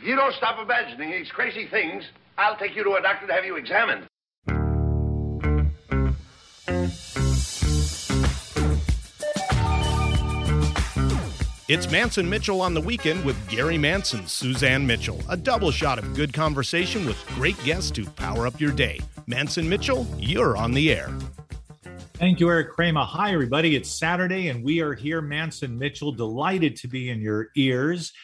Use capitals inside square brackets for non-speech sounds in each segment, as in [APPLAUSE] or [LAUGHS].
If you don't stop imagining these crazy things, I'll take you to a doctor to have you examined. It's Mance and Mitchell on the weekend with Gary Mance, Suzanne Mitchell. A double shot of good conversation with great guests to power up your day. Mance and Mitchell, you're on the air. Thank you, Eric Kramer. Hi, everybody. It's Saturday, and we are here. Mance and Mitchell, delighted to be in your ears.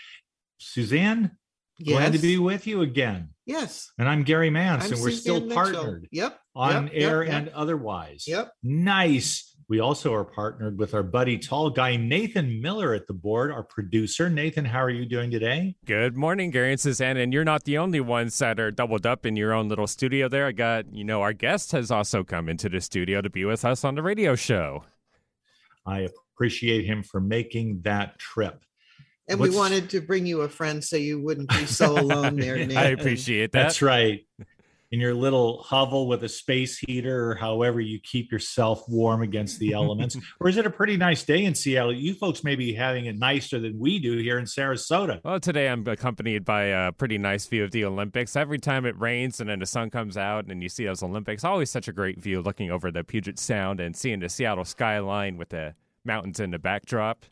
Suzanne, Yes. glad to be with you again. Yes. And I'm Gary Mance. I'm We're Suzanne still Mitchell. partnered Yep. on yep, air yep, and otherwise. Yep. Nice. We also are partnered with our buddy, tall guy Nathan Miller at the board, our producer. Nathan, how are you doing today? Good morning, Gary and Suzanne. And you're not the only ones that are doubled up in your own little studio there. I got, you know, our guest has also come into the studio to be with us on the radio show. I appreciate him for making that trip. And we wanted to bring you a friend so you wouldn't be so [LAUGHS] alone there, Nathan. I appreciate that. That's right. In your little hovel with a space heater, or however you keep yourself warm against the elements. [LAUGHS] or is it a pretty nice day in Seattle? You folks may be having it nicer than we do here in Sarasota. Well, today I'm accompanied by a pretty nice view of the Olympics. Every time it rains and then the sun comes out and you see those Olympics, always such a great view looking over the Puget Sound and seeing the Seattle skyline with the mountains in the backdrop.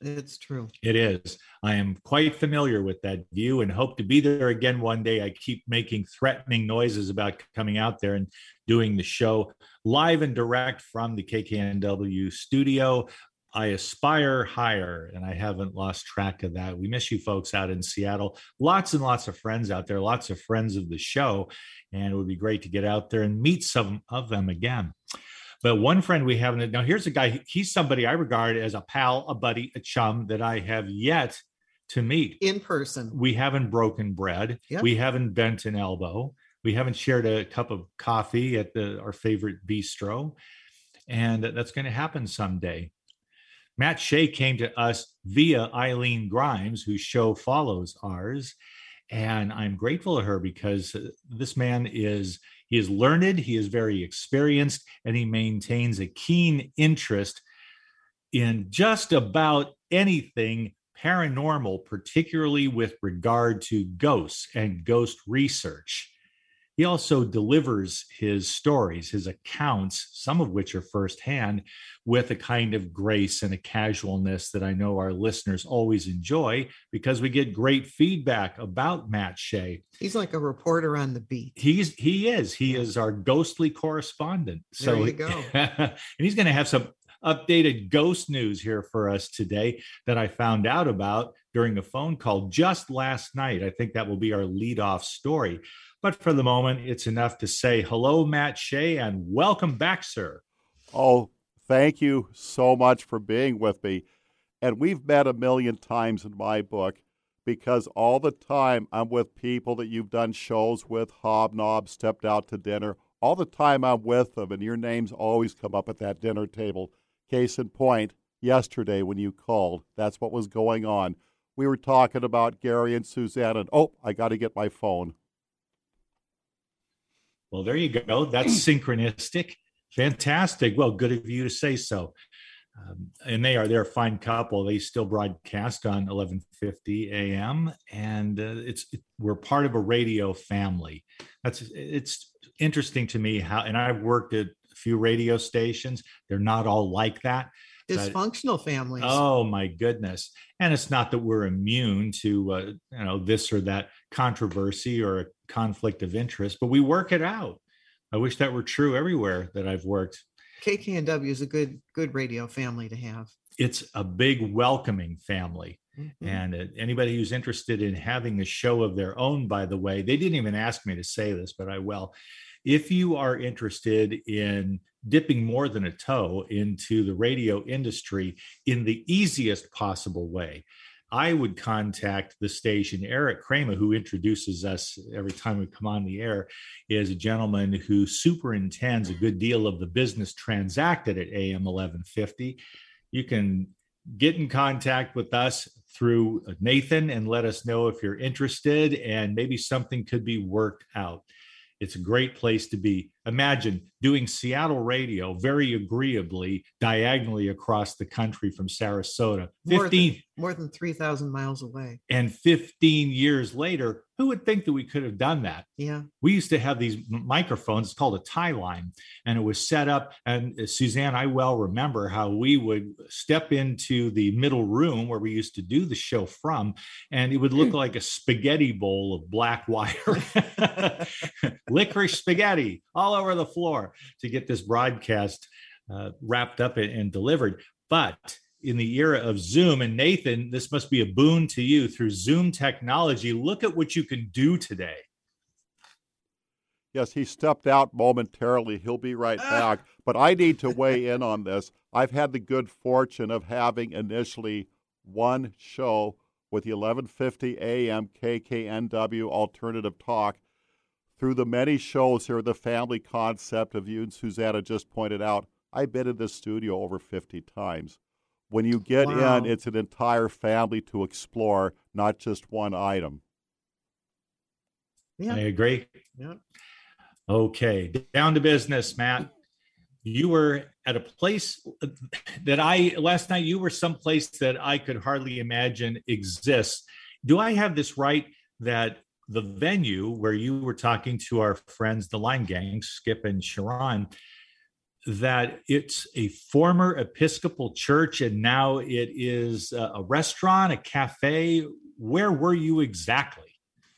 It's true. It is. I am quite familiar with that view and hope to be there again one day. I keep making threatening noises about coming out there and doing the show live and direct from the KKNW studio. I aspire higher, and I haven't lost track of that. We miss you folks out in Seattle. Lots and lots of friends out there, lots of friends of the show, and it would be great to get out there and meet some of them again. But one friend we have now, here's a guy, he's somebody I regard as a pal, a buddy, a chum that I have yet to meet. In person. We haven't broken bread, Yep. we haven't bent an elbow, we haven't shared a cup of coffee at the, our favorite bistro. And that's going to happen someday. Matt Shea came to us via Eileen Grimes, whose show follows ours. And I'm grateful to her because this man is he is learned, he is very experienced, and he maintains a keen interest in just about anything paranormal, particularly with regard to ghosts and ghost research. He also delivers his stories, his accounts, some of which are firsthand, with a kind of grace and a casualness that I know our listeners always enjoy because we get great feedback about Matt Shea. He's like a reporter on the beat. He's he is he is our ghostly correspondent. So There you go. [LAUGHS] and he's going to have some updated ghost news here for us today that I found out about during a phone call just last night. I think that will be our lead off story. But for the moment, it's enough to say hello, Matt Shea, and welcome back, sir. Oh, thank you so much for being with me. And we've met a million times in my book because all the time I'm with people that you've done shows with, hobnob, stepped out to dinner. All the time I'm with them, and your names always come up at that dinner table. Case in point, yesterday when you called, that's what was going on. We were talking about Gary and Suzanne, and oh, I got to get my phone. Well, there you go. That's [CLEARS THROAT] synchronistic. Fantastic. Well, good of you to say so. Um, and they are they're a fine couple. They still broadcast on 11:50 a.m. and uh, it's it, we're part of a radio family. That's it's interesting to me how and I've worked at a few radio stations. They're not all like that. But- Dysfunctional families. Oh my goodness! And it's not that we're immune to uh, you know this or that controversy or a conflict of interest, but we work it out. I wish that were true everywhere that I've worked. KKNW is a good good radio family to have. It's a big welcoming family. Mhm. And uh, anybody who's interested in having a show of their own, by the way, they didn't even ask me to say this, but I will. If you are interested in dipping more than a toe into the radio industry in the easiest possible way, I would contact the station. Eric Kramer, who introduces us every time we come on the air, is a gentleman who superintends a good deal of the business transacted at AM 1150. You can get in contact with us through Nathan and let us know if you're interested and maybe something could be worked out. It's a great place to be. Imagine doing Seattle radio very agreeably diagonally across the country from Sarasota. More 15 than, more than 3,000 miles away. and 15 years later, who would think that we could have done that? Yeah. we used to have these microphones it's called a tie line and it was set up and uh, suzanne i well remember how we would step into the middle room where we used to do the show from and it would look [CLEARS THROAT] like a spaghetti bowl of black wire [LAUGHS] licorice spaghetti all over the floor to get this broadcast uh, wrapped up and, and delivered but in the era of Zoom. And Nathan, this must be a boon to you through Zoom technology. Look at what you can do today. Yes, he stepped out momentarily. He'll be right back. But I need to weigh in on this. I've had the good fortune of having initially one show with the 1150 AM KKNW Alternative Talk. Through the many shows here, the family concept of you and Susanna just pointed out, I've been in this studio over 50 times. When you get Wow. in, it's an entire family to explore, not just one item. Yeah. I agree. Yeah. Okay, down to business, Matt. You were at a place that I last night. You were someplace that I could hardly imagine exists. Do I have this right? That the venue where you were talking to our friends, the Line Gang, Skip and Sharon, that it's a former Episcopal church and now it is a restaurant, a cafe. Where were you exactly?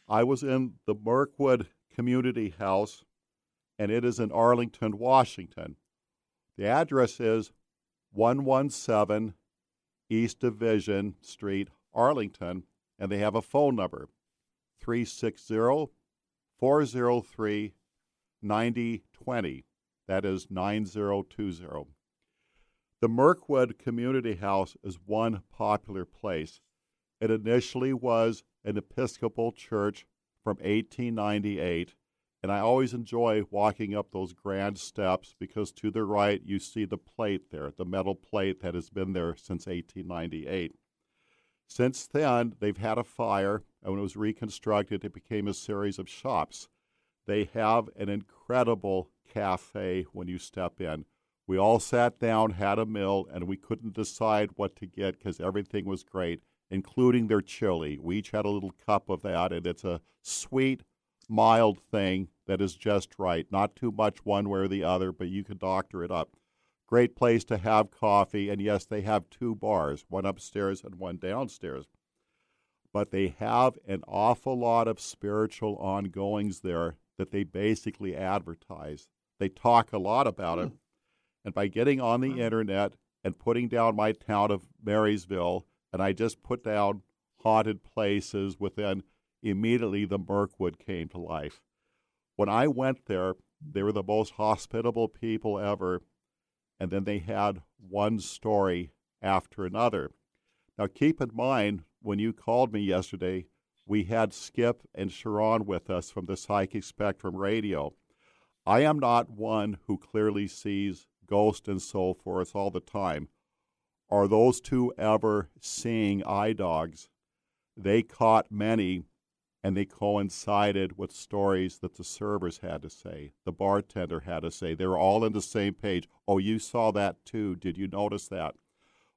I was in the Mirkwood Community House, and it is in Arlington, Washington. The address is 117 East Division Street, Arlington, and they have a phone number 360 403 9020. That is 9020. The Mirkwood Community House is one popular place. It initially was an Episcopal church from 1898, and I always enjoy walking up those grand steps because to the right you see the plate there, the metal plate that has been there since 1898. Since then, they've had a fire, and when it was reconstructed, it became a series of shops. They have an incredible cafe when you step in. We all sat down, had a meal, and we couldn't decide what to get because everything was great, including their chili. We each had a little cup of that, and it's a sweet, mild thing that is just right. Not too much one way or the other, but you can doctor it up. Great place to have coffee, and yes, they have two bars, one upstairs and one downstairs. But they have an awful lot of spiritual ongoings there that they basically advertise. They talk a lot about it. Hmm. And by getting on the internet and putting down my town of Marysville, and I just put down haunted places within immediately the Mirkwood came to life. When I went there, they were the most hospitable people ever, and then they had one story after another. Now, keep in mind, when you called me yesterday, we had Skip and Sharon with us from the Psychic Spectrum Radio. I am not one who clearly sees ghosts and so forth all the time. Are those two ever seeing eye dogs? They caught many, and they coincided with stories that the servers had to say, the bartender had to say. They were all in the same page. Oh, you saw that too. Did you notice that?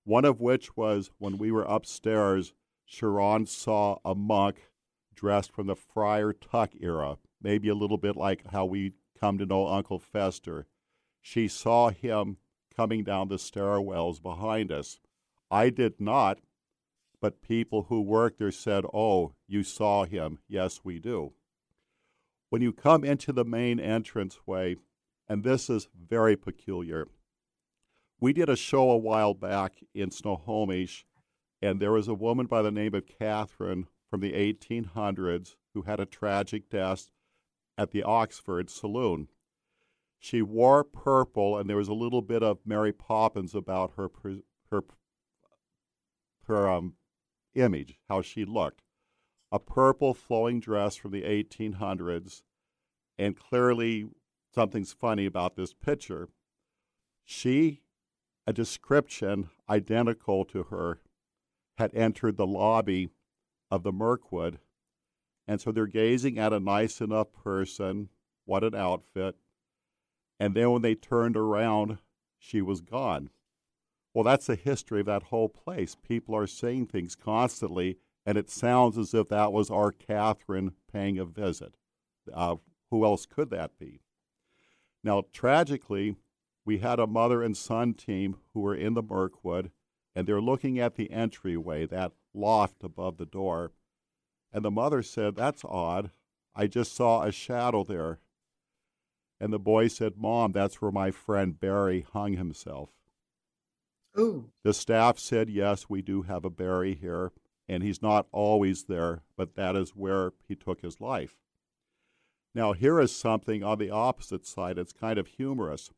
One of which was when we were upstairs, Sharon saw a monk dressed from the Friar Tuck era, maybe a little bit like how we come to know Uncle Fester. She saw him coming down the stairwells behind us. I did not, but people who worked there said, Oh, you saw him. Yes, we do. When you come into the main entranceway, and this is very peculiar, we did a show a while back in Snohomish, and there was a woman by the name of Catherine from the 1800s who had a tragic death at the Oxford Saloon. She wore purple, and there was a little bit of Mary Poppins about her her her um, image, how she looked. A purple flowing dress from the 1800s, and clearly something's funny about this picture. She, a description identical to her, had entered the lobby of the Mirkwood, and so they're gazing at a nice enough person. What an outfit! And then when they turned around, she was gone. Well, that's the history of that whole place. People are saying things constantly, and it sounds as if that was our Catherine paying a visit. Uh, who else could that be? Now, tragically, we had a mother and son team who were in the Mirkwood, and they're looking at the entryway, that loft above the door. And the mother said, That's odd. I just saw a shadow there. And the boy said, Mom, that's where my friend Barry hung himself. Ooh. The staff said, Yes, we do have a Barry here, and he's not always there, but that is where he took his life. Now, here is something on the opposite side. It's kind of humorous.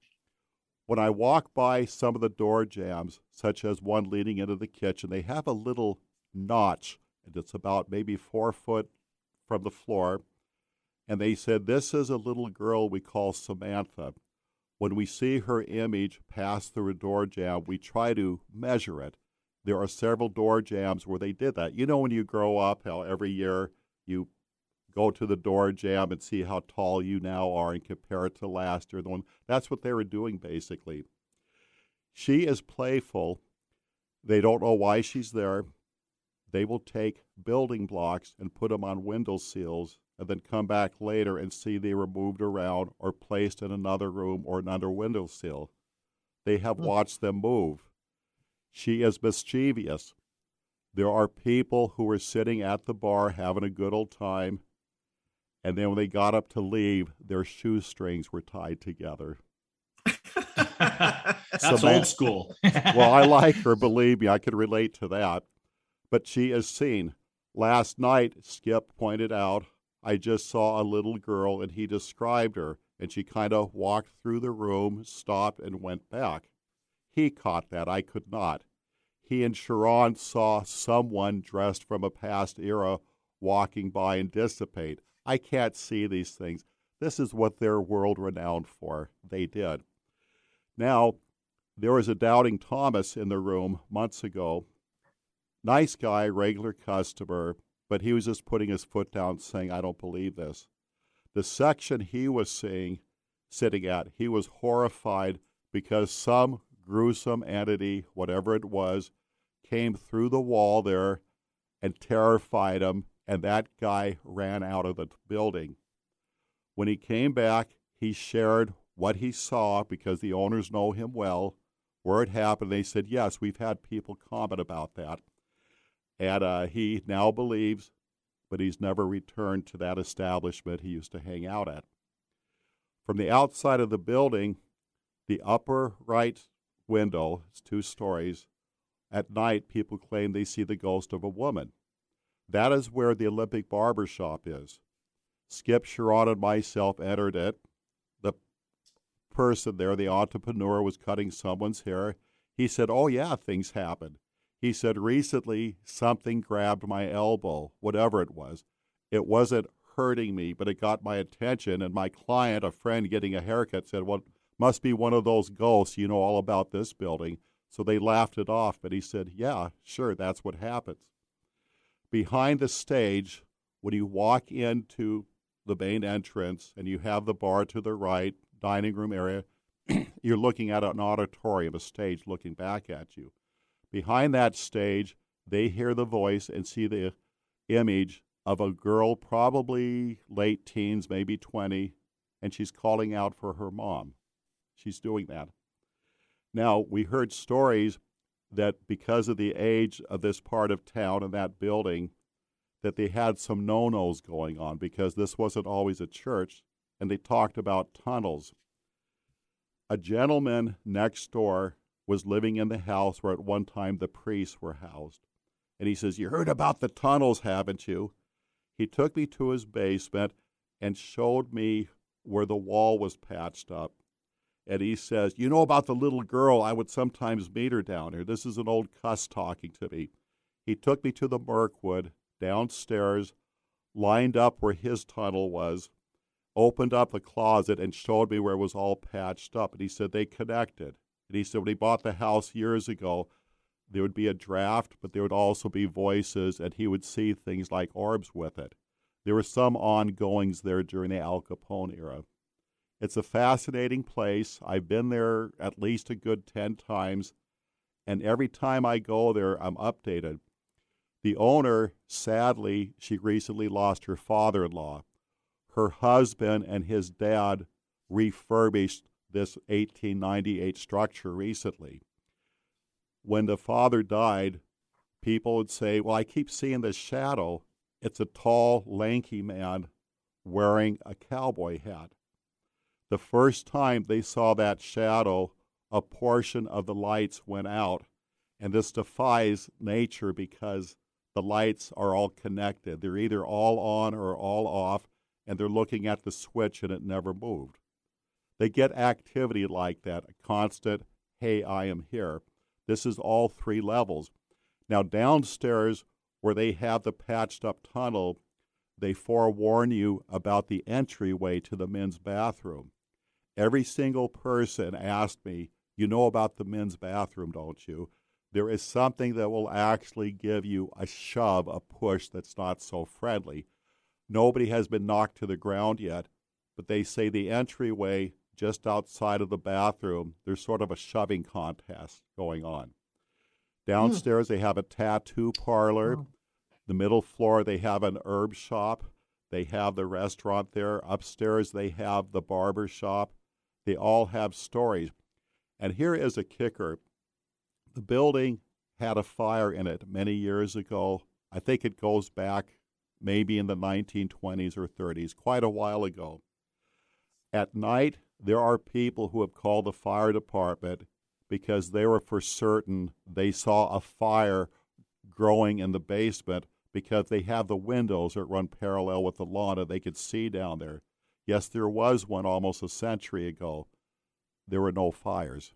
When I walk by some of the door jambs, such as one leading into the kitchen, they have a little notch, and it's about maybe four foot from the floor. And they said, This is a little girl we call Samantha. When we see her image pass through a door jamb, we try to measure it. There are several door jambs where they did that. You know, when you grow up, how every year you go to the door jamb and see how tall you now are and compare it to last year. The one that's what they were doing basically. She is playful. They don't know why she's there. They will take building blocks and put them on window sills and then come back later and see they were moved around or placed in another room or another window sill. They have hmm. watched them move. She is mischievous. There are people who are sitting at the bar having a good old time and then when they got up to leave, their shoestrings were tied together. [LAUGHS] That's So, man- old school. [LAUGHS] well, I like her, believe me, I could relate to that. But she is seen. Last night, Skip pointed out, I just saw a little girl and he described her, and she kind of walked through the room, stopped, and went back. He caught that. I could not. He and Sharon saw someone dressed from a past era walking by and dissipate. I can't see these things. This is what they're world renowned for. They did. Now, there was a doubting Thomas in the room months ago. Nice guy, regular customer, but he was just putting his foot down saying, I don't believe this. The section he was seeing, sitting at, he was horrified because some gruesome entity, whatever it was, came through the wall there and terrified him, and that guy ran out of the building. When he came back, he shared what he saw because the owners know him well, where it happened. They said, Yes, we've had people comment about that. And uh, he now believes, but he's never returned to that establishment he used to hang out at. From the outside of the building, the upper right window, it's two stories. At night, people claim they see the ghost of a woman. That is where the Olympic Barber Shop is. Skip Sharon and myself entered it. The person there, the entrepreneur, was cutting someone's hair. He said, Oh, yeah, things happen. He said, Recently, something grabbed my elbow, whatever it was. It wasn't hurting me, but it got my attention. And my client, a friend getting a haircut, said, Well, must be one of those ghosts. You know all about this building. So they laughed it off. But he said, Yeah, sure, that's what happens. Behind the stage, when you walk into the main entrance and you have the bar to the right, dining room area, [CLEARS THROAT] you're looking at an auditorium, a stage looking back at you. Behind that stage, they hear the voice and see the image of a girl, probably late teens, maybe 20, and she's calling out for her mom. She's doing that. Now, we heard stories that because of the age of this part of town and that building, that they had some no-nos going on because this wasn't always a church, and they talked about tunnels. A gentleman next door was living in the house where at one time the priests were housed. And he says, You heard about the tunnels, haven't you? He took me to his basement and showed me where the wall was patched up. And he says, You know about the little girl? I would sometimes meet her down here. This is an old cuss talking to me. He took me to the Mirkwood, downstairs, lined up where his tunnel was, opened up the closet, and showed me where it was all patched up. And he said they connected. And he said when he bought the house years ago, there would be a draft, but there would also be voices, and he would see things like orbs with it. There were some ongoings there during the Al Capone era. It's a fascinating place. I've been there at least a good 10 times, and every time I go there, I'm updated. The owner, sadly, she recently lost her father in law. Her husband and his dad refurbished this 1898 structure recently. When the father died, people would say, Well, I keep seeing this shadow. It's a tall, lanky man wearing a cowboy hat. The first time they saw that shadow, a portion of the lights went out. And this defies nature because the lights are all connected. They're either all on or all off, and they're looking at the switch and it never moved. They get activity like that, a constant, hey, I am here. This is all three levels. Now, downstairs, where they have the patched up tunnel, they forewarn you about the entryway to the men's bathroom. Every single person asked me, You know about the men's bathroom, don't you? there is something that will actually give you a shove, a push that's not so friendly. Nobody has been knocked to the ground yet, but they say the entryway just outside of the bathroom, there's sort of a shoving contest going on. Downstairs, mm. they have a tattoo parlor. The middle floor, they have an herb shop. They have the restaurant there. Upstairs, they have the barber shop. They all have stories. And here is a kicker the building had a fire in it many years ago. I think it goes back maybe in the 1920s or 30s, quite a while ago. At night, there are people who have called the fire department because they were for certain they saw a fire growing in the basement because they have the windows that run parallel with the lawn and they could see down there. Yes, there was one almost a century ago. There were no fires.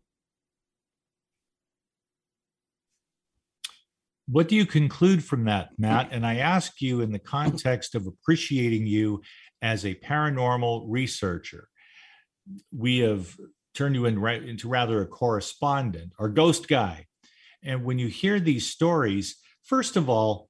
What do you conclude from that, Matt? And I ask you in the context of appreciating you as a paranormal researcher. We have turned you in, into rather a correspondent or ghost guy. And when you hear these stories, first of all,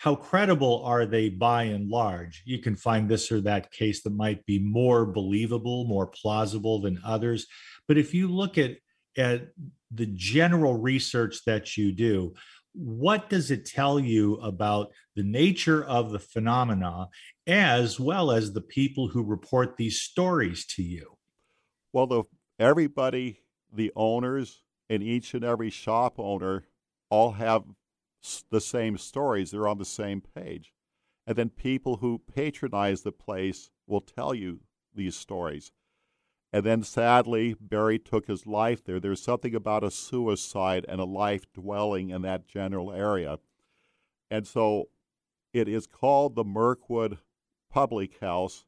how credible are they by and large? You can find this or that case that might be more believable, more plausible than others. But if you look at, at the general research that you do, what does it tell you about the nature of the phenomena as well as the people who report these stories to you? Well, the, everybody, the owners, and each and every shop owner all have the same stories. They're on the same page. And then people who patronize the place will tell you these stories. And then sadly, Barry took his life there. There's something about a suicide and a life dwelling in that general area. And so it is called the Mirkwood Public House.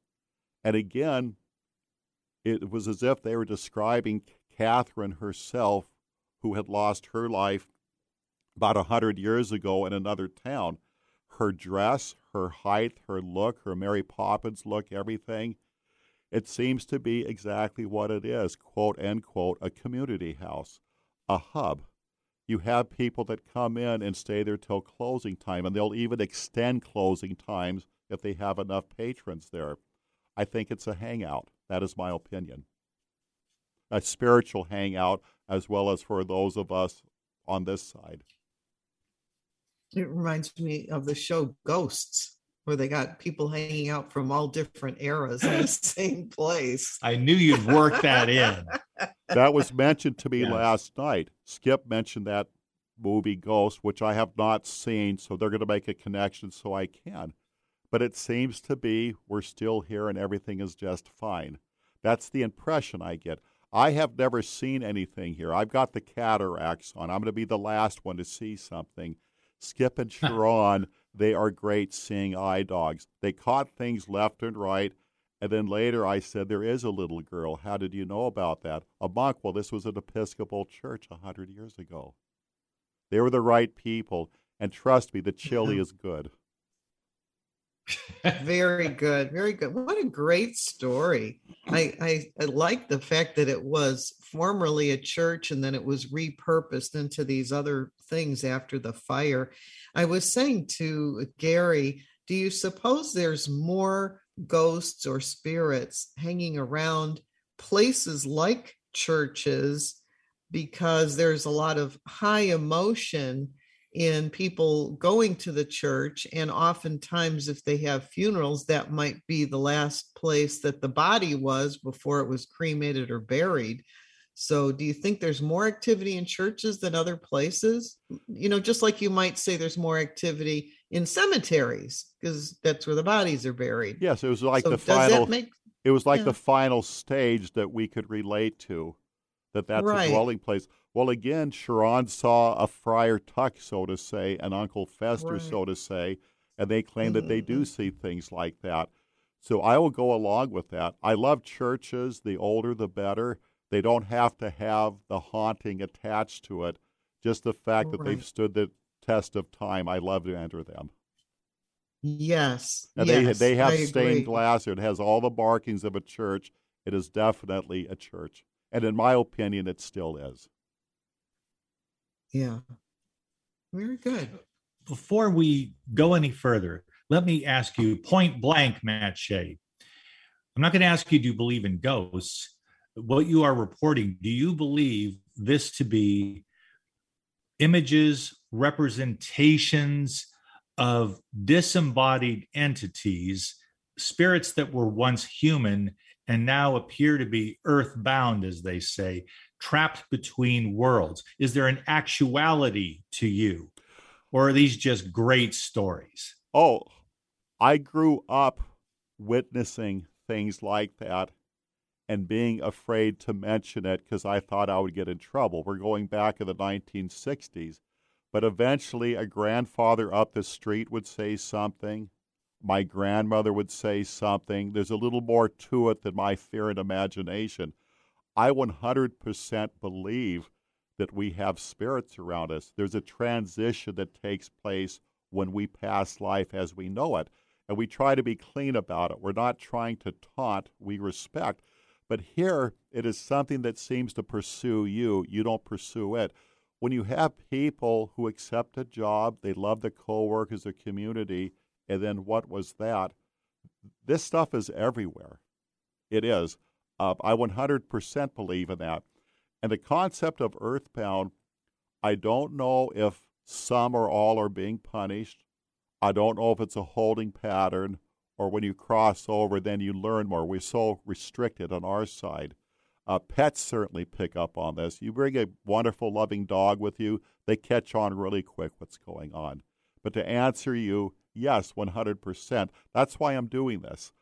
And again, it was as if they were describing Catherine herself, who had lost her life about a hundred years ago in another town. Her dress, her height, her look, her Mary Poppins look, everything it seems to be exactly what it is, quote unquote, a community house, a hub. You have people that come in and stay there till closing time, and they'll even extend closing times if they have enough patrons there. I think it's a hangout. That is my opinion. A spiritual hangout, as well as for those of us on this side. It reminds me of the show Ghosts where they got people hanging out from all different eras in the [LAUGHS] same place. I knew you'd work that in. [LAUGHS] that was mentioned to me yes. last night. Skip mentioned that movie Ghost, which I have not seen, so they're going to make a connection so I can. But it seems to be we're still here and everything is just fine. That's the impression I get. I have never seen anything here. I've got the cataracts on. I'm going to be the last one to see something. Skip and [LAUGHS] Sharon they are great seeing eye dogs. They caught things left and right. And then later I said, There is a little girl. How did you know about that? A monk. Well, this was an Episcopal church a hundred years ago. They were the right people. And trust me, the chili [LAUGHS] is good. Very good very good. What a great story. I, I i like the fact that it was formerly a church and then it was repurposed into these other things after the fire. I was saying to Gary, do you suppose there's more ghosts or spirits hanging around places like churches because there's a lot of high emotion in people going to the church. And oftentimes, if they have funerals, that might be the last place that the body was before it was cremated or buried. So, do you think there's more activity in churches than other places? You know, just like you might say there's more activity in cemeteries because that's where the bodies are buried. Yes, it was like so the final. Make, it was like yeah. the final stage that we could relate to. That that's right. a dwelling place. Well, again, Sharon saw a Friar Tuck, so to say, an Uncle Fester, right. so to say, and they claim mm-hmm. that they do see things like that. So I will go along with that. I love churches. The older, the better. They don't have to have the haunting attached to it. Just the fact right. that they've stood the test of time. I love to enter them. Yes. And yes, they they have stained glass. It has all the markings of a church. It is definitely a church. And in my opinion, it still is. Yeah. Very good. Before we go any further, let me ask you point blank, Matt Shea. I'm not going to ask you, do you believe in ghosts? What you are reporting, do you believe this to be images, representations of disembodied entities, spirits that were once human and now appear to be earthbound, as they say, trapped between worlds? Is there an actuality to you? Or are these just great stories? Oh, I grew up witnessing things like that and being afraid to mention it because I thought I would get in trouble. We're going back in the 1960s. But eventually, a grandfather up the street would say something. My grandmother would say something. There's a little more to it than my fear and imagination. I 100% believe that we have spirits around us. There's a transition that takes place when we pass life as we know it. And we try to be clean about it. We're not trying to taunt, we respect. But here, it is something that seems to pursue you. You don't pursue it. When you have people who accept a job, they love the coworkers, the community, and then what was that? This stuff is everywhere. It is. Uh, I 100% believe in that. And the concept of earthbound, I don't know if some or all are being punished. I don't know if it's a holding pattern or when you cross over, then you learn more. We're so restricted on our side. Uh, pets certainly pick up on this. You bring a wonderful, loving dog with you, they catch on really quick what's going on. But to answer you, yes, 100%. That's why I'm doing this.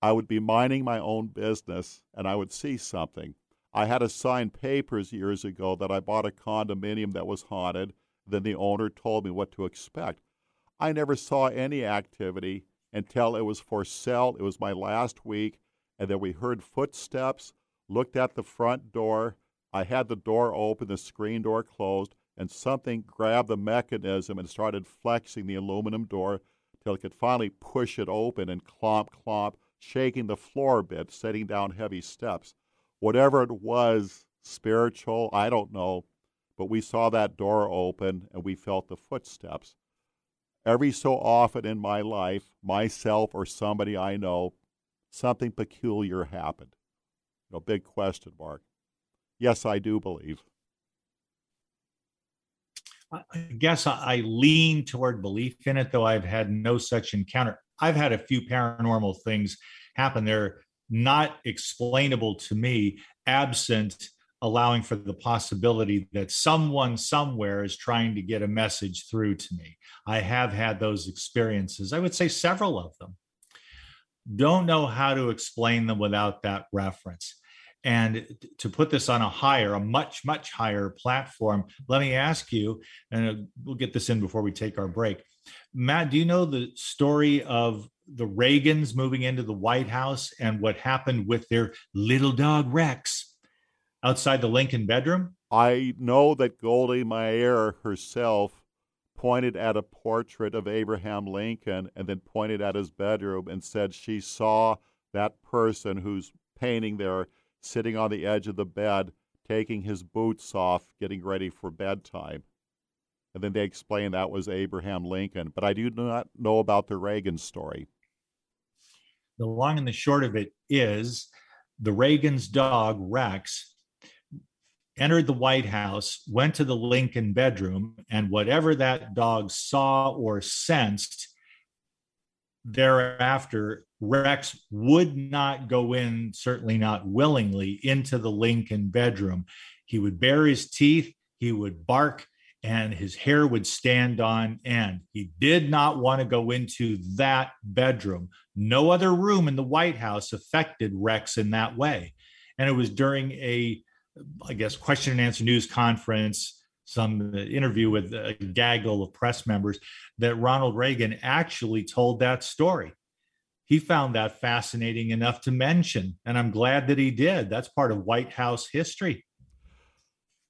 I would be minding my own business and I would see something. I had to sign papers years ago that I bought a condominium that was haunted. Then the owner told me what to expect. I never saw any activity until it was for sale. It was my last week. And then we heard footsteps, looked at the front door. I had the door open, the screen door closed, and something grabbed the mechanism and started flexing the aluminum door till it could finally push it open and clomp, clomp shaking the floor a bit, setting down heavy steps. Whatever it was, spiritual, I don't know, but we saw that door open and we felt the footsteps. Every so often in my life, myself or somebody I know, something peculiar happened. No big question mark. Yes, I do believe. I guess I lean toward belief in it, though I've had no such encounter. I've had a few paranormal things happen. They're not explainable to me, absent allowing for the possibility that someone somewhere is trying to get a message through to me. I have had those experiences. I would say several of them. Don't know how to explain them without that reference. And to put this on a higher, a much, much higher platform, let me ask you, and uh, we'll get this in before we take our break. Matt, do you know the story of the Reagans moving into the White House and what happened with their little dog Rex outside the Lincoln bedroom? I know that Golda Meir herself pointed at a portrait of Abraham Lincoln and then pointed at his bedroom and said she saw that person who's painting there sitting on the edge of the bed, taking his boots off, getting ready for bedtime. And then they explained that was Abraham Lincoln. But I do not know about the Reagan story. The long and the short of it is the Reagan's dog, Rex, entered the White House, went to the Lincoln bedroom, and whatever that dog saw or sensed thereafter, Rex would not go in, certainly not willingly, into the Lincoln bedroom. He would bare his teeth, he would bark, and his hair would stand on end. He did not want to go into that bedroom. No other room in the White House affected Rex in that way. And it was during a, I guess, question and answer news conference, some interview with a gaggle of press members, that Ronald Reagan actually told that story. He found that fascinating enough to mention, and I'm glad that he did. That's part of White House history.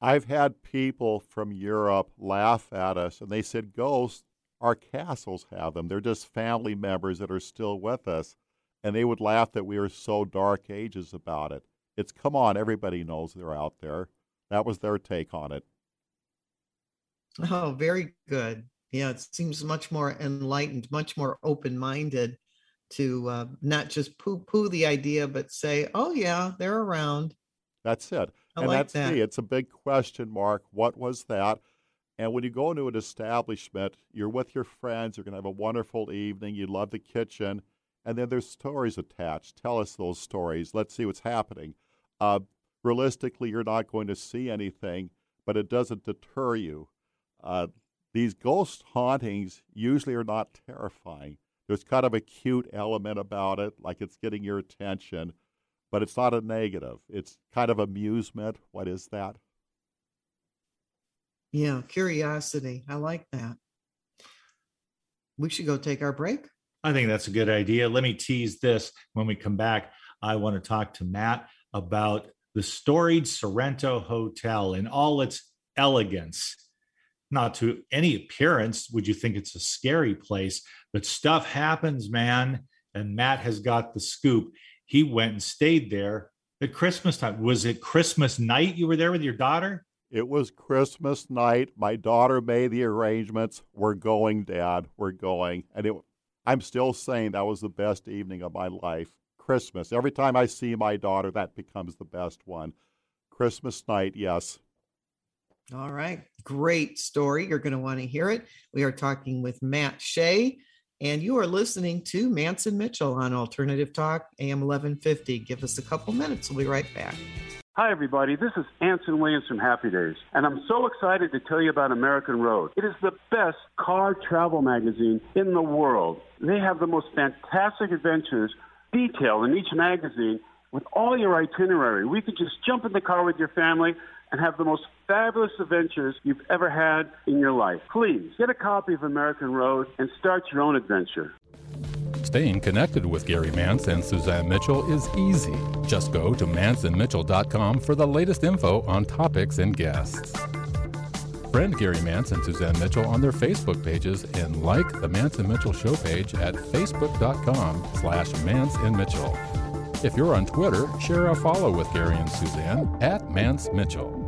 I've had people from Europe laugh at us, and they said, Ghosts, our castles have them. They're just family members that are still with us. And they would laugh that we were so dark ages about it. It's come on, everybody knows they're out there. That was their take on it. Oh, very good. Yeah, it seems much more enlightened, much more open minded to uh, not just poo poo the idea, but say, oh, yeah, they're around. That's it. I and like that's that. me. It's a big question mark. What was that? And when you go into an establishment, you're with your friends, you're going to have a wonderful evening, you love the kitchen, and then there's stories attached. Tell us those stories. Let's see what's happening. Uh, realistically, you're not going to see anything, but it doesn't deter you. Uh, these ghost hauntings usually are not terrifying. There's kind of a cute element about it, like it's getting your attention but it's not a negative. It's kind of amusement. What is that? Yeah, curiosity. I like that. We should go take our break. I think that's a good idea. Let me tease this when we come back. I want to talk to Matt about the storied Sorrento Hotel in all its elegance. Not to any appearance would you think it's a scary place, but stuff happens, man. And Matt has got the scoop. He went and stayed there at Christmas time. Was it Christmas night you were there with your daughter? It was Christmas night. My daughter made the arrangements. We're going, Dad. We're going. And it, I'm still saying that was the best evening of my life. Christmas. Every time I see my daughter, that becomes the best one. Christmas night, yes. All right. Great story. You're going to want to hear it. We are talking with Matt Shea, and you are listening to Mance and Mitchell on Alternative Talk, AM 1150. Give us a couple minutes. We'll be right back. Hi, everybody. This is Anson Williams from Happy Days, and I'm so excited to tell you about American Road. It is the best car travel magazine in the world. They have the most fantastic adventures detailed in each magazine with all your itinerary. We could just jump in the car with your family and have the most fabulous adventures you've ever had in your life. Please get a copy of American Road and start your own adventure. Staying connected with Gary Mance and Suzanne Mitchell is easy. Just go to manceandmitchell.com for the latest info on topics and guests. Friend Gary Mance and Suzanne Mitchell on their Facebook pages and like the Mance and Mitchell show page at facebook.com slash Mance and Mitchell. If you're on Twitter, share a follow with Gary and Suzanne at Mance Mitchell.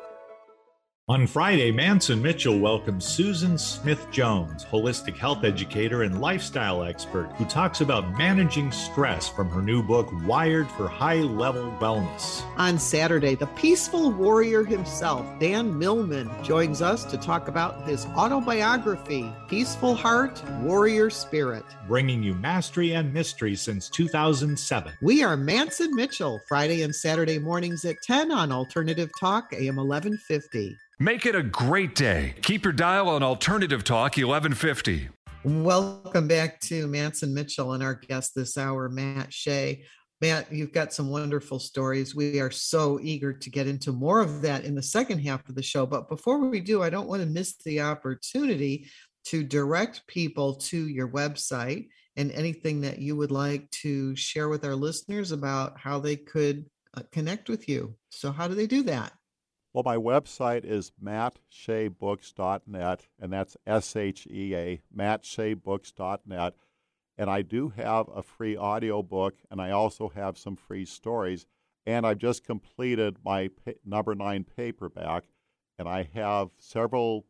On Friday, Mance and Mitchell welcomes Susan Smith Jones, holistic health educator and lifestyle expert, who talks about managing stress from her new book, Wired for High Level Wellness. On Saturday, the peaceful warrior himself, Dan Millman, joins us to talk about his autobiography, Peaceful Heart, Warrior Spirit. Bringing you mastery and mystery since 2007. We are Mance and Mitchell, Friday and Saturday mornings at 10 on Alternative Talk, AM 1150. Make it a great day. Keep your dial on Alternative Talk 1150. Welcome back to Mance and Mitchell and our guest this hour, Matt Shea. Matt, you've got some wonderful stories. We are so eager to get into more of that in the second half of the show. But before we do, I don't want to miss the opportunity to direct people to your website and anything that you would like to share with our listeners about how they could uh, connect with you. So, how do they do that? Well, my website is mattsheabooks.net, and that's S H E A, mattsheabooks.net. And I do have a free audio book, and I also have some free stories. And I've just completed my pa- number nine paperback, and I have several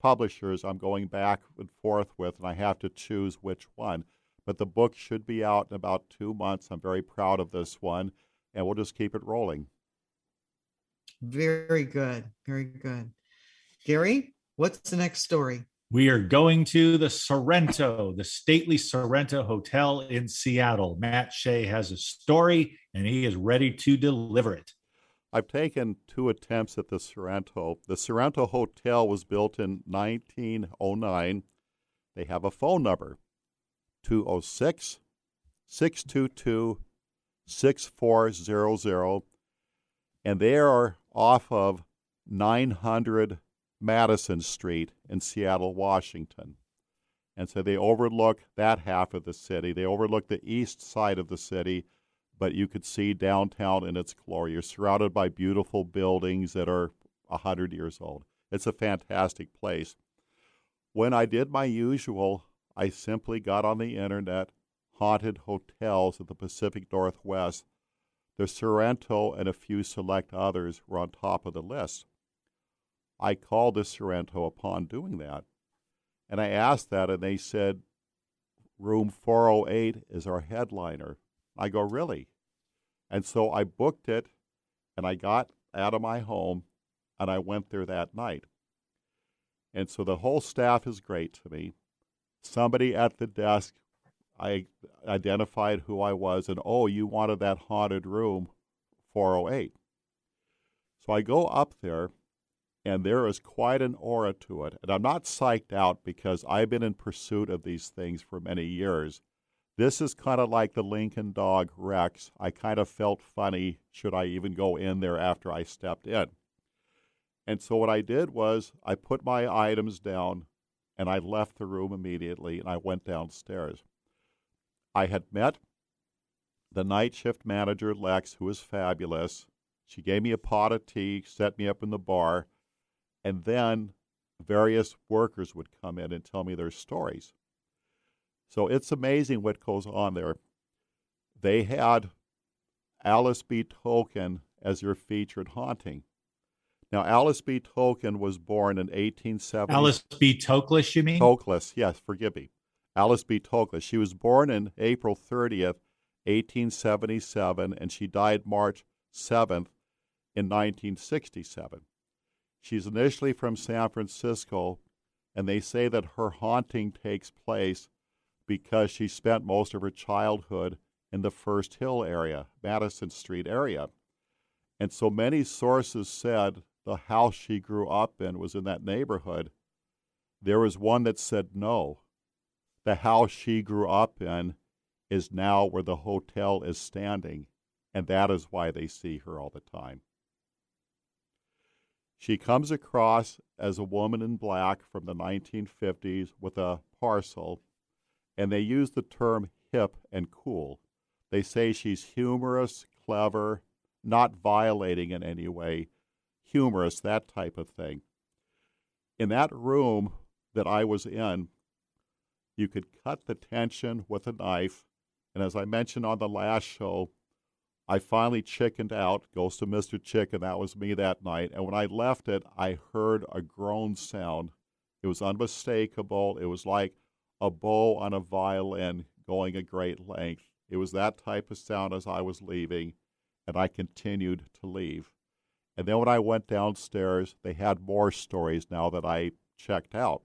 publishers I'm going back and forth with, and I have to choose which one. But the book should be out in about two months. I'm very proud of this one, and we'll just keep it rolling. Very good. Very good. Gary, what's the next story? We are going to the Sorrento, the stately Sorrento Hotel in Seattle. Matt Shea has a story and he is ready to deliver it. I've taken two attempts at the Sorrento. The Sorrento Hotel was built in 1909. They have a phone number 206 622 6400, and they are off of 900 Madison Street in Seattle, Washington. And so they overlook that half of the city. They overlook the east side of the city, but you could see downtown in its glory. You're surrounded by beautiful buildings that are 100 years old. It's a fantastic place. When I did my usual, I simply got on the internet, haunted hotels of the Pacific Northwest. The Sorrento and a few select others were on top of the list. I called the Sorrento upon doing that. And I asked that, and they said, Room 408 is our headliner. I go, Really? And so I booked it, and I got out of my home, and I went there that night. And so the whole staff is great to me. Somebody at the desk, I identified who I was, and oh, you wanted that haunted room 408. So I go up there, and there is quite an aura to it. And I'm not psyched out because I've been in pursuit of these things for many years. This is kind of like the Lincoln dog Rex. I kind of felt funny should I even go in there after I stepped in. And so what I did was I put my items down and I left the room immediately and I went downstairs. I had met the night shift manager, Lex, who was fabulous. She gave me a pot of tea, set me up in the bar, and then various workers would come in and tell me their stories. So it's amazing what goes on there. They had Alice B. Tolkien as your featured haunting. Now, Alice B. Tolkien was born in 1870. Alice B. Toklas, you mean? Toklas, yes, forgive me. Alice B. Toklas. She was born in April 30th, 1877, and she died March 7th in 1967. She's initially from San Francisco, and they say that her haunting takes place because she spent most of her childhood in the First Hill area, Madison Street area. And so many sources said the house she grew up in was in that neighborhood. There was one that said no. The house she grew up in is now where the hotel is standing, and that is why they see her all the time. She comes across as a woman in black from the 1950s with a parcel, and they use the term hip and cool. They say she's humorous, clever, not violating in any way, humorous, that type of thing. In that room that I was in, you could cut the tension with a knife. And as I mentioned on the last show, I finally chickened out, goes to Mr. Chicken. That was me that night. And when I left it, I heard a groan sound. It was unmistakable. It was like a bow on a violin going a great length. It was that type of sound as I was leaving, and I continued to leave. And then when I went downstairs, they had more stories now that I checked out.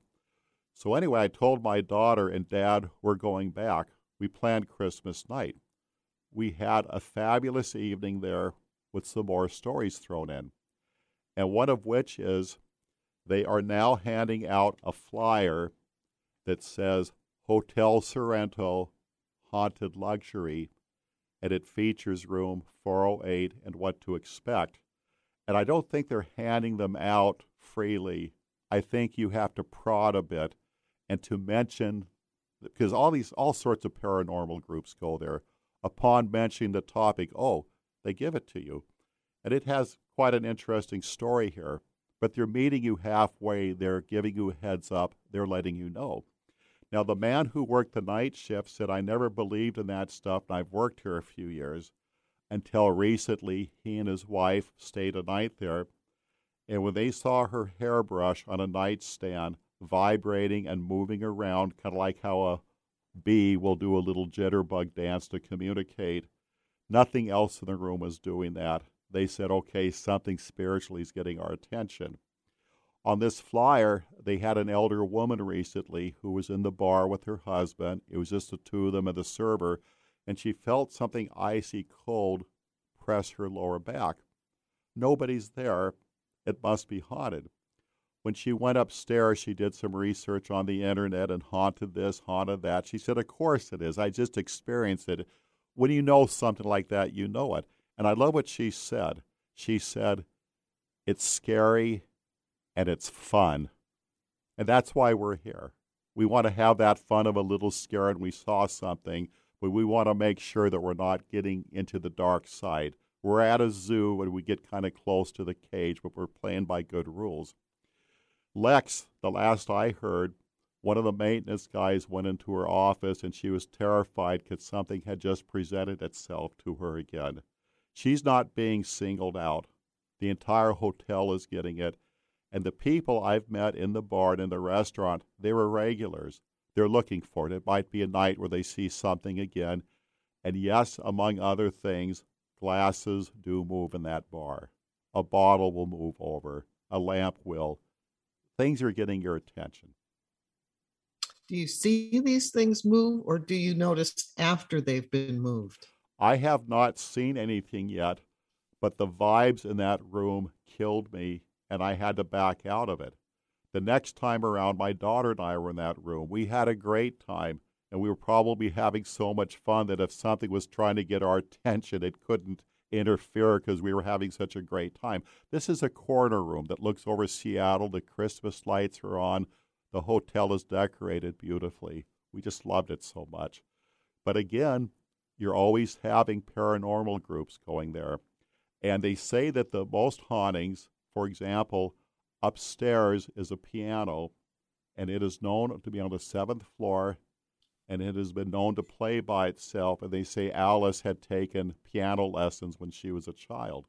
So anyway, I told my daughter and dad we're going back. We planned Christmas night. We had a fabulous evening there with some more stories thrown in. And one of which is they are now handing out a flyer that says Hotel Sorrento Haunted Luxury, and it features room 408 and what to expect. And I don't think they're handing them out freely. I think you have to prod a bit and to mention because all these all sorts of paranormal groups go there. Upon mentioning the topic, oh, they give it to you. And it has quite an interesting story here. But they're meeting you halfway, they're giving you a heads up, they're letting you know. Now, the man who worked the night shift said, I never believed in that stuff, and I've worked here a few years until recently he and his wife stayed a night there. And when they saw her hairbrush on a nightstand vibrating and moving around, kind of like how a bee will do a little jitterbug dance to communicate, nothing else in the room was doing that. They said, okay, something spiritually is getting our attention. On this flyer, they had an elder woman recently who was in the bar with her husband. It was just the two of them and the server, and she felt something icy cold press her lower back. Nobody's there. It must be haunted. When she went upstairs, she did some research on the internet and haunted this, haunted that. She said, Of course it is. I just experienced it. When you know something like that, you know it. And I love what she said. She said, It's scary and it's fun. And that's why we're here. We want to have that fun of a little scare and we saw something, but we want to make sure that we're not getting into the dark side. We're at a zoo and we get kind of close to the cage, but we're playing by good rules. Lex, the last I heard, one of the maintenance guys went into her office and she was terrified because something had just presented itself to her again. She's not being singled out. The entire hotel is getting it, and the people I've met in the bar and in the restaurant, they're regulars. They're looking for it. It might be a night where they see something again. And yes, among other things, glasses do move in that bar. A bottle will move over. A lamp will. Things are getting your attention. Do you see these things move or do you notice after they've been moved? I have not seen anything yet, but the vibes in that room killed me and I had to back out of it. The next time around, my daughter and I were in that room. We had a great time, and we were probably having so much fun that if something was trying to get our attention, it couldn't interfere because we were having such a great time. This is a corner room that looks over Seattle. The Christmas lights are on. The hotel is decorated beautifully. We just loved it so much. But again, you're always having paranormal groups going there. And they say that the most hauntings for example, upstairs is a piano, and it is known to be on the seventh floor, and it has been known to play by itself. And they say Alice had taken piano lessons when she was a child.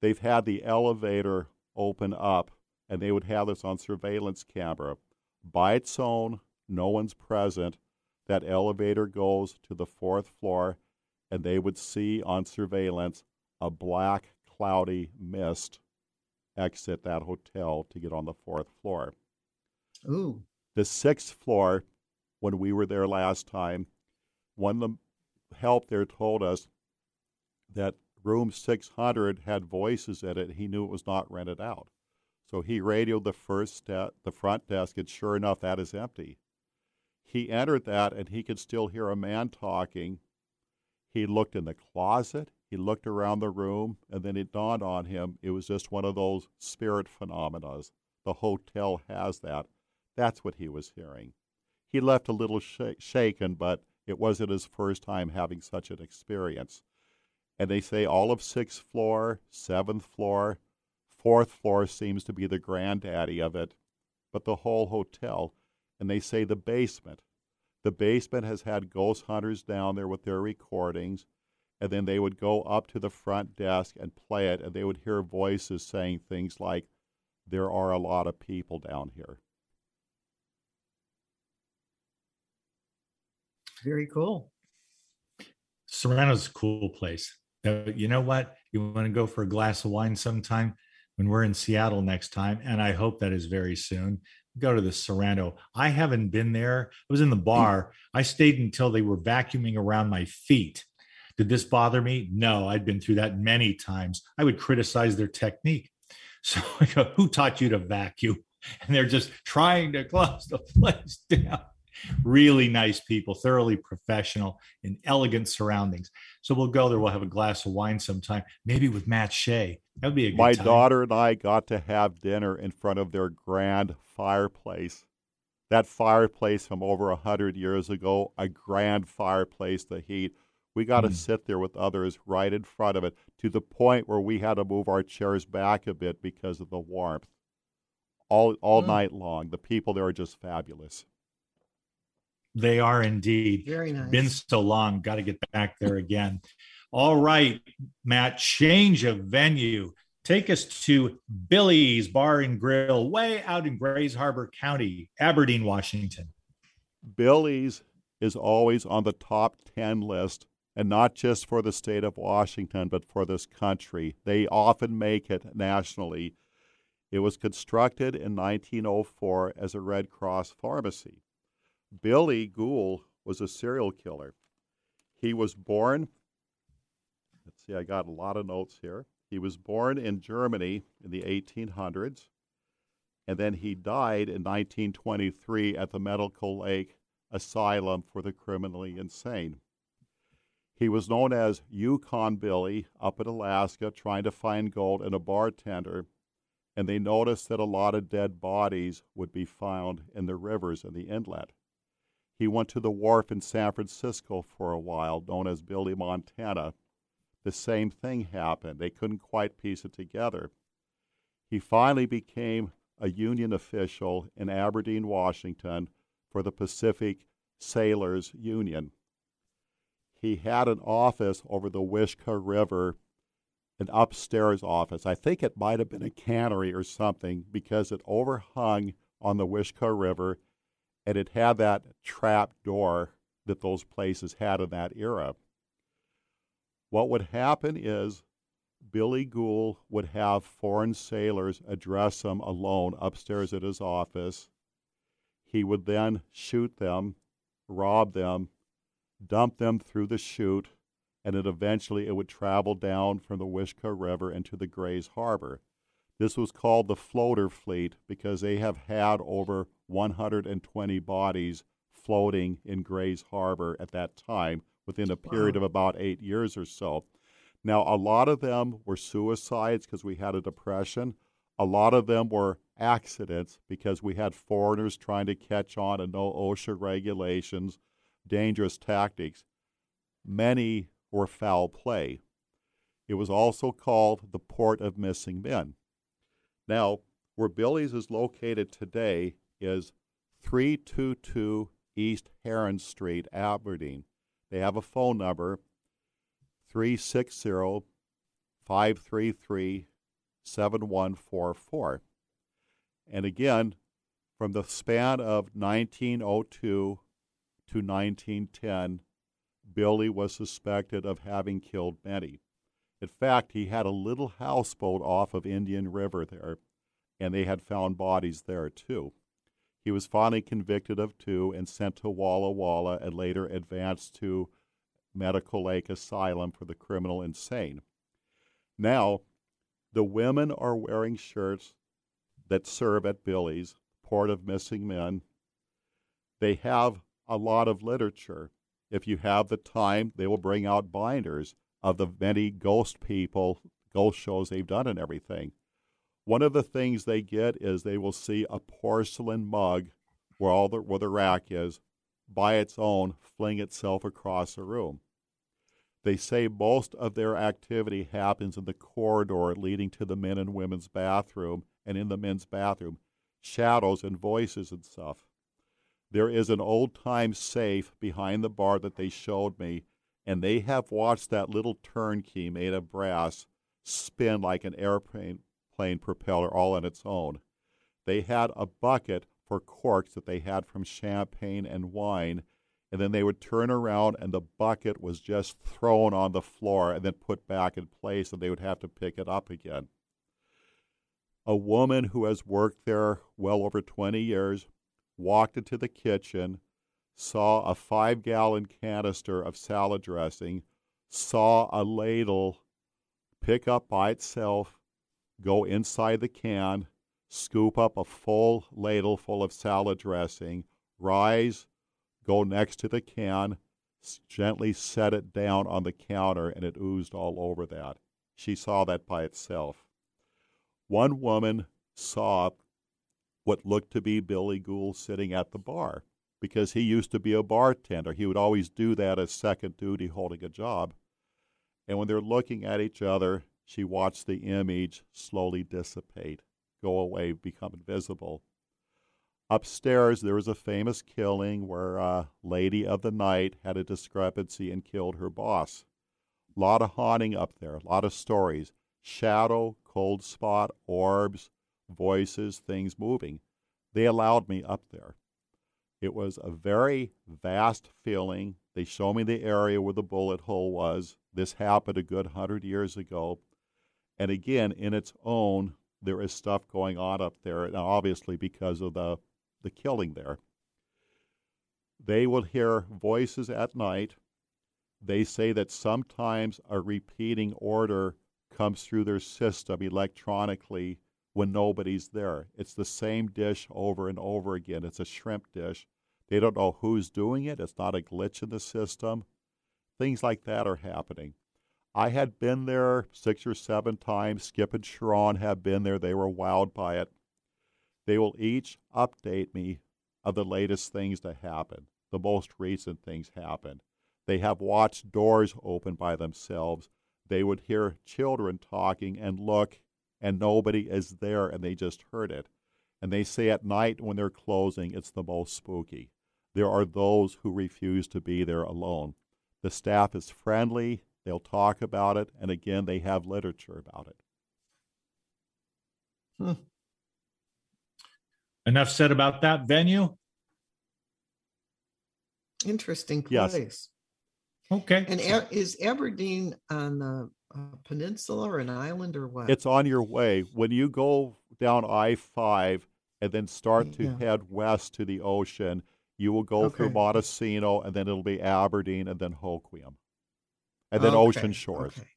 They've had the elevator open up, and they would have this on surveillance camera. By its own, no one's present. That elevator goes to the fourth floor, and they would see on surveillance a black, cloudy mist exit that hotel to get on the fourth floor. Ooh. The sixth floor, when we were there last time, one of the help there told us that room 600 had voices in it. He knew it was not rented out. So he radioed the first de- the front desk, and sure enough, that is empty. He entered that, and he could still hear a man talking. He looked in the closet. He looked around the room, and then it dawned on him it was just one of those spirit phenomena. The hotel has that. That's what he was hearing. He left a little sh- shaken, but it wasn't his first time having such an experience. And they say all of sixth floor, seventh floor, fourth floor seems to be the granddaddy of it, but the whole hotel. And they say the basement. The basement has had ghost hunters down there with their recordings and then they would go up to the front desk and play it, and they would hear voices saying things like, There are a lot of people down here. Very cool. Sorrento's a cool place. You know what? You want to go for a glass of wine sometime when we're in Seattle next time, and I hope that is very soon. Go to the Serrano. I haven't been there. I was in the bar. I stayed until they were vacuuming around my feet. Did this bother me? No, I'd been through that many times. I would criticize their technique. [LAUGHS] So I go, who taught you to vacuum? And they're just trying to close the place down really nice people, thoroughly professional in elegant surroundings. So we'll go there. We'll have a glass of wine sometime, maybe with Matt Shea. That would be a good time. My time. daughter and I got to have dinner in front of their grand fireplace. That fireplace from over a hundred years ago, a grand fireplace, the heat. We got to Mm. sit there with others right in front of it to the point where we had to move our chairs back a bit because of the warmth. All all Mm. night long, the people there are just fabulous. They are indeed. Very nice. Been so long. Got to get back there again. All right, Matt, change of venue. Take us to Billy's Bar and Grill, way out in Grays Harbor County, Aberdeen, Washington. Billy's is always on the top 10 list, and not just for the state of Washington, but for this country. They often make it nationally. It was constructed in 1904 as a Red Cross pharmacy. Billy Gohl was a serial killer. He was born, let's see, I got a lot of notes here. He was born in Germany in the 1800s, and then he died in 1923 at the Medical Lake Asylum for the Criminally Insane. He was known as Yukon Billy up in Alaska trying to find gold and a bartender, and they noticed that a lot of dead bodies would be found in the rivers in the inlet. He went to the wharf in San Francisco for a while, known as Billy Montana. The same thing happened. They couldn't quite piece it together. He finally became a union official in Aberdeen, Washington for the Pacific Sailors Union. He had an office over the Wishkah River, an upstairs office. I think it might have been a cannery or something because it overhung on the Wishkah River and it had that trap door that those places had in that era. What would happen is Billy Gohl would have foreign sailors address him alone upstairs at his office. He would then shoot them, rob them, dump them through the chute, and then eventually it would travel down from the Wishkah River into the Grays Harbor. This was called the floater fleet because they have had over 120 bodies floating in Grays Harbor at that time within a period Wow. of about eight years or so. Now, a lot of them were suicides because we had a depression. A lot of them were accidents because we had foreigners trying to catch on and no OSHA regulations, dangerous tactics. Many were foul play. It was also called the Port of Missing Men. Now, where Billy's is located today is 322 East Heron Street, Aberdeen. They have a phone number 360 533 7144. And again, from the span of 1902 to 1910, Billy was suspected of having killed many. In fact, he had a little houseboat off of Indian River there, and they had found bodies there too. He was finally convicted of two and sent to Walla Walla and later advanced to Medical Lake Asylum for the criminal insane. Now, the women are wearing shirts that serve at Billy's, Port of Missing Men. They have a lot of literature. If you have the time, they will bring out binders of the many ghost people, ghost shows they've done and everything. One of the things they get is they will see a porcelain mug where all the where the rack is by its own fling itself across a room. They say most of their activity happens in the corridor leading to the men and women's bathroom, and in the men's bathroom, shadows and voices and stuff. There is an old time safe behind the bar that they showed me, and they have watched that little turnkey made of brass spin like an airplane plane propeller all on its own. They had a bucket for corks that they had from champagne and wine, and then they would turn around and the bucket was just thrown on the floor and then put back in place, and they would have to pick it up again. A woman who has worked there well over 20 years walked into the kitchen, saw a five gallon canister of salad dressing, saw a ladle pick up by itself, go inside the can, scoop up a full ladle full of salad dressing, rise, go next to the can, gently set it down on the counter, and it oozed all over that. She saw that by itself. One woman saw what looked to be Billy Gohl sitting at the bar because he used to be a bartender. He would always do that as second duty holding a job. And when they're looking at each other, she watched the image slowly dissipate, go away, become invisible. Upstairs, there was a famous killing where a lady of the night had a discrepancy and killed her boss. A lot of haunting up there, a lot of stories. Shadow, cold spot, orbs, voices, things moving. They allowed me up there. It was a very vast feeling. They show me the area where the bullet hole was. This happened a good hundred years ago. And again, in its own, there is stuff going on up there, and obviously because of the, the killing there. They will hear voices at night. They say that sometimes a repeating order comes through their system electronically when nobody's there. It's the same dish over and over again. It's a shrimp dish. They don't know who's doing it. It's not a glitch in the system. Things like that are happening. I had been there six or seven times. Skip and Sharon have been there. They were wowed by it. They will each update me of the latest things that happen, the most recent things happen. They have watched doors open by themselves. They would hear children talking and look and nobody is there and they just heard it. And they say at night when they're closing, it's the most spooky. There are those who refuse to be there alone. The staff is friendly, they'll talk about it, and again, they have literature about it. Hmm. Enough said about that venue. Interesting Yes. place. Okay. And is Aberdeen on a, a peninsula or an island or what? It's on your way. When you go down I 5 and then start to Yeah. head west to the ocean, you will go through Okay. Montesano and then it'll be Aberdeen and then Hoquiam. And then Okay, Ocean Shores. Okay.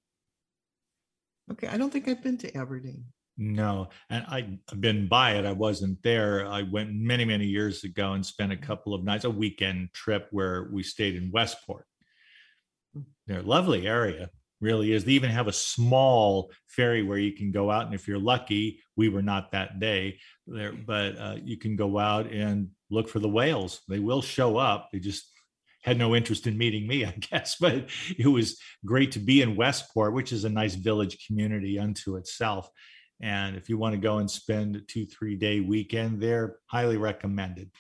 Okay, I don't think I've been to Aberdeen. No, and I- I've been by it. I wasn't there. I went many, many years ago and spent a mm-hmm. couple of nights, a weekend trip where we stayed in Westport. Mm. They're a lovely area, really is. They even have a small ferry where you can go out, and if you're lucky, we were not that day there, but uh, you can go out and look for the whales. They will show up. They just had no interest in meeting me, [LAUGHS] I guess. But it was great to be in Westport, which is a nice village community unto itself. And if you want to go and spend a two, three day weekend there, highly recommended.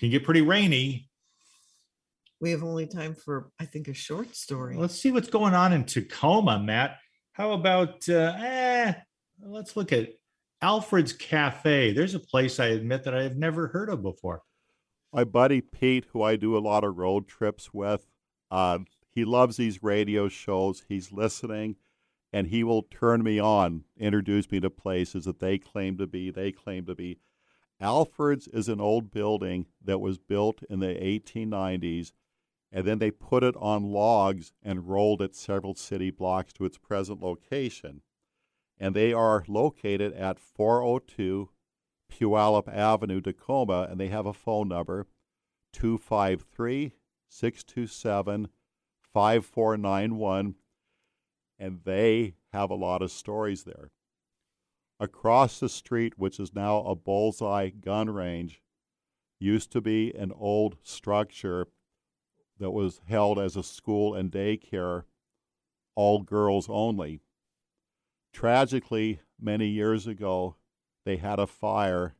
Can get pretty rainy. We have only time for, I think, a short story. Let's see what's going on in Tacoma, Matt. How about, uh, eh, let's look at Alfred's Cafe. There's a place I admit that I have never heard of before. My buddy Pete, who I do a lot of road trips with, uh, he loves these radio shows. He's listening, and he will turn me on, introduce me to places that they claim to be, they claim to be. Alfred's is an old building that was built in the 1890s, and then they put it on logs and rolled it several city blocks to its present location. And they are located at 402 Puyallup Avenue, Tacoma, and they have a phone number 253 627 5491. And they have a lot of stories there. Across the street, which is now a bullseye gun range, used to be an old structure that was held as a school and daycare, all girls only. Tragically, many years ago, they had a fire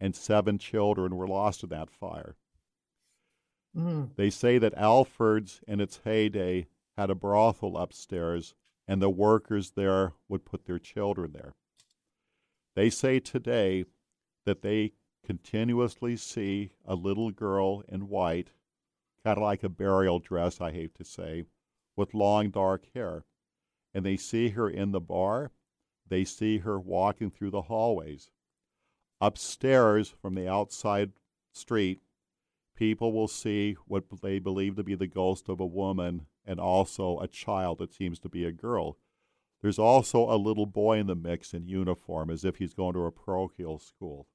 and seven children were lost in that fire. Mm. They say that Alfred's in its heyday had a brothel upstairs, and the workers there would put their children there. They say today that they continuously see a little girl in white, kind of like a burial dress, I hate to say, with long dark hair. And they see her in the bar, they see her walking through the hallways. Upstairs from the outside street, people will see what they believe to be the ghost of a woman and also a child that seems to be a girl. There's also a little boy in the mix in uniform as if he's going to a parochial school.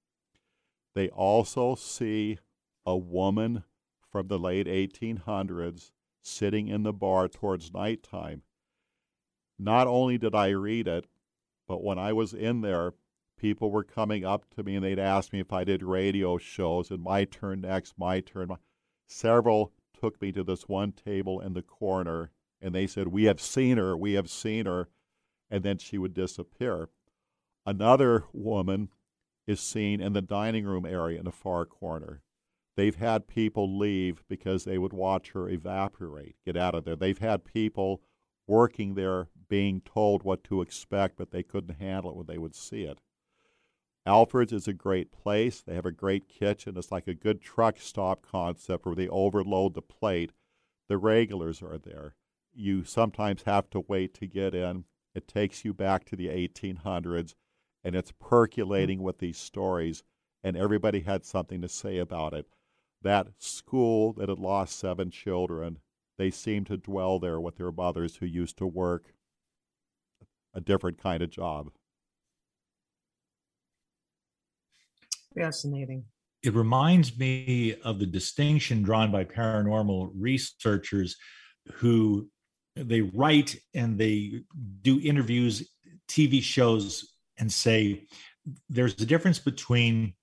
They also see a woman from the late 1800s sitting in the bar towards nighttime. Not only did I read it, but when I was in there, people were coming up to me and they'd ask me if I did radio shows and my turn next, my turn. Several took me to this one table in the corner and they said, We have seen her, we have seen her. And then she would disappear. Another woman is seen in the dining room area in the far corner. They've had people leave because they would watch her evaporate, get out of there. They've had people working there being told what to expect, but they couldn't handle it when they would see it. Alfred's is a great place. They have a great kitchen. It's like a good truck stop concept where they overload the plate. The regulars are there. You sometimes have to wait to get in. It takes you back to the 1800s and it's percolating mm. with these stories, and everybody had something to say about it. That school that had lost seven children, they seemed to dwell there with their mothers who used to work a different kind of job. Fascinating. It reminds me of the distinction drawn by paranormal researchers who they write and they do interviews, TV shows and say there's a difference between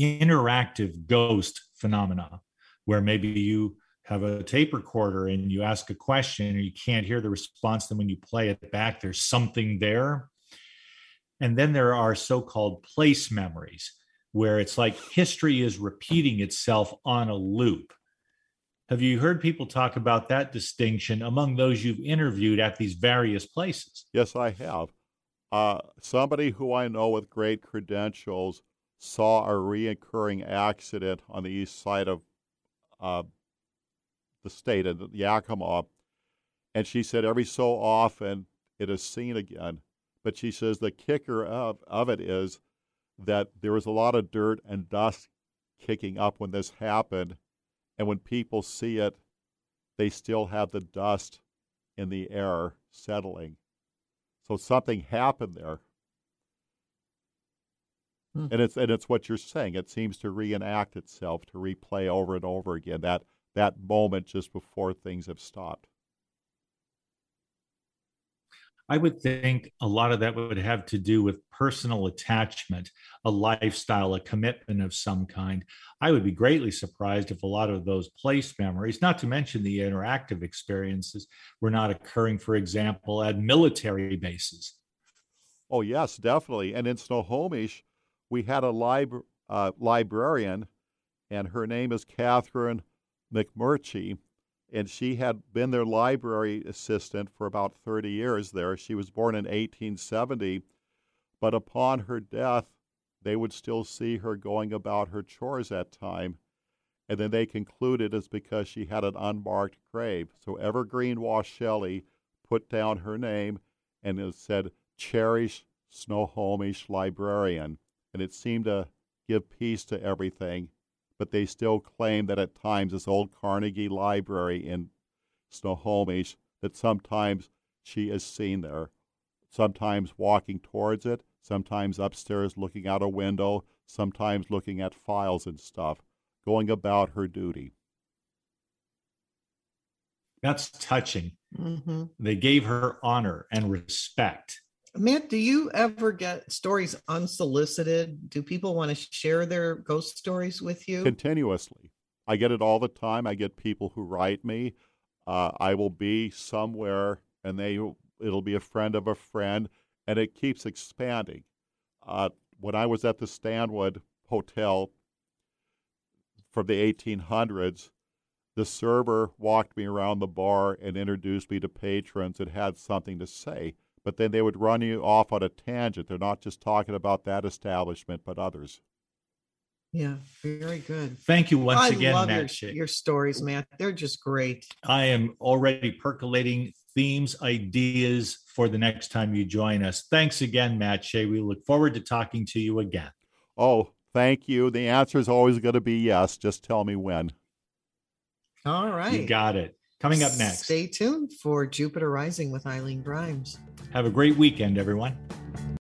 interactive ghost phenomena where maybe you have a tape recorder and you ask a question and you can't hear the response then when you play it back there's something there. And then there are so-called place memories where it's like history is repeating itself on a loop. Have you heard people talk about that distinction among those you've interviewed at these various places? Yes i have. Uh, somebody who I know with great credentials saw a reoccurring accident on the east side of uh, the state of Yakima, and she said every so often it is seen again. But she says the kicker of, of it is that there was a lot of dirt and dust kicking up when this happened, and when people see it, they still have the dust in the air settling. So something happened there. Hmm. And it's and it's what you're saying. It seems to reenact itself, to replay over and over again that that moment just before things have stopped. I would think a lot of that would have to do with personal attachment, a lifestyle, a commitment of some kind. I would be greatly surprised if a lot of those place memories, not to mention the interactive experiences, were not occurring, for example, at military bases. Oh, yes, definitely. And in Snohomish, we had a lib- uh, librarian, and her name is Catherine McMurtry and she had been their library assistant for about 30 years there. She was born in 1870, but upon her death, they would still see her going about her chores at time. And then they concluded it's because she had an unmarked grave. So Evergreen Washelli put down her name and it said, Cherish Snohomish Librarian. And it seemed to give peace to everything but they still claim that at times this old Carnegie Library in Snohomish, that sometimes she is seen there, sometimes walking towards it, sometimes upstairs looking out a window, sometimes looking at files and stuff, going about her duty. That's touching. Mm-hmm. They gave her honor and respect. Matt, do you ever get stories unsolicited? Do people want to share their ghost stories with you? Continuously. I get it all the time. I get people who write me. Uh, I will be somewhere and they it'll be a friend of a friend, and it keeps expanding. Uh, when I was at the Stanwood Hotel from the 1800s, the server walked me around the bar and introduced me to patrons that had something to say. But then they would run you off on a tangent. They're not just talking about that establishment, but others. Yeah, very good. Thank you once I again, love Matt your, your stories, Matt. They're just great. I am already percolating themes, ideas for the next time you join us. Thanks again, Matt Shea. We look forward to talking to you again. Oh, thank you. The answer is always going to be yes. Just tell me when. All right. You got it. Coming up next. Stay tuned for Jupiter Rising with Eileen Grimes. Have a great weekend, everyone.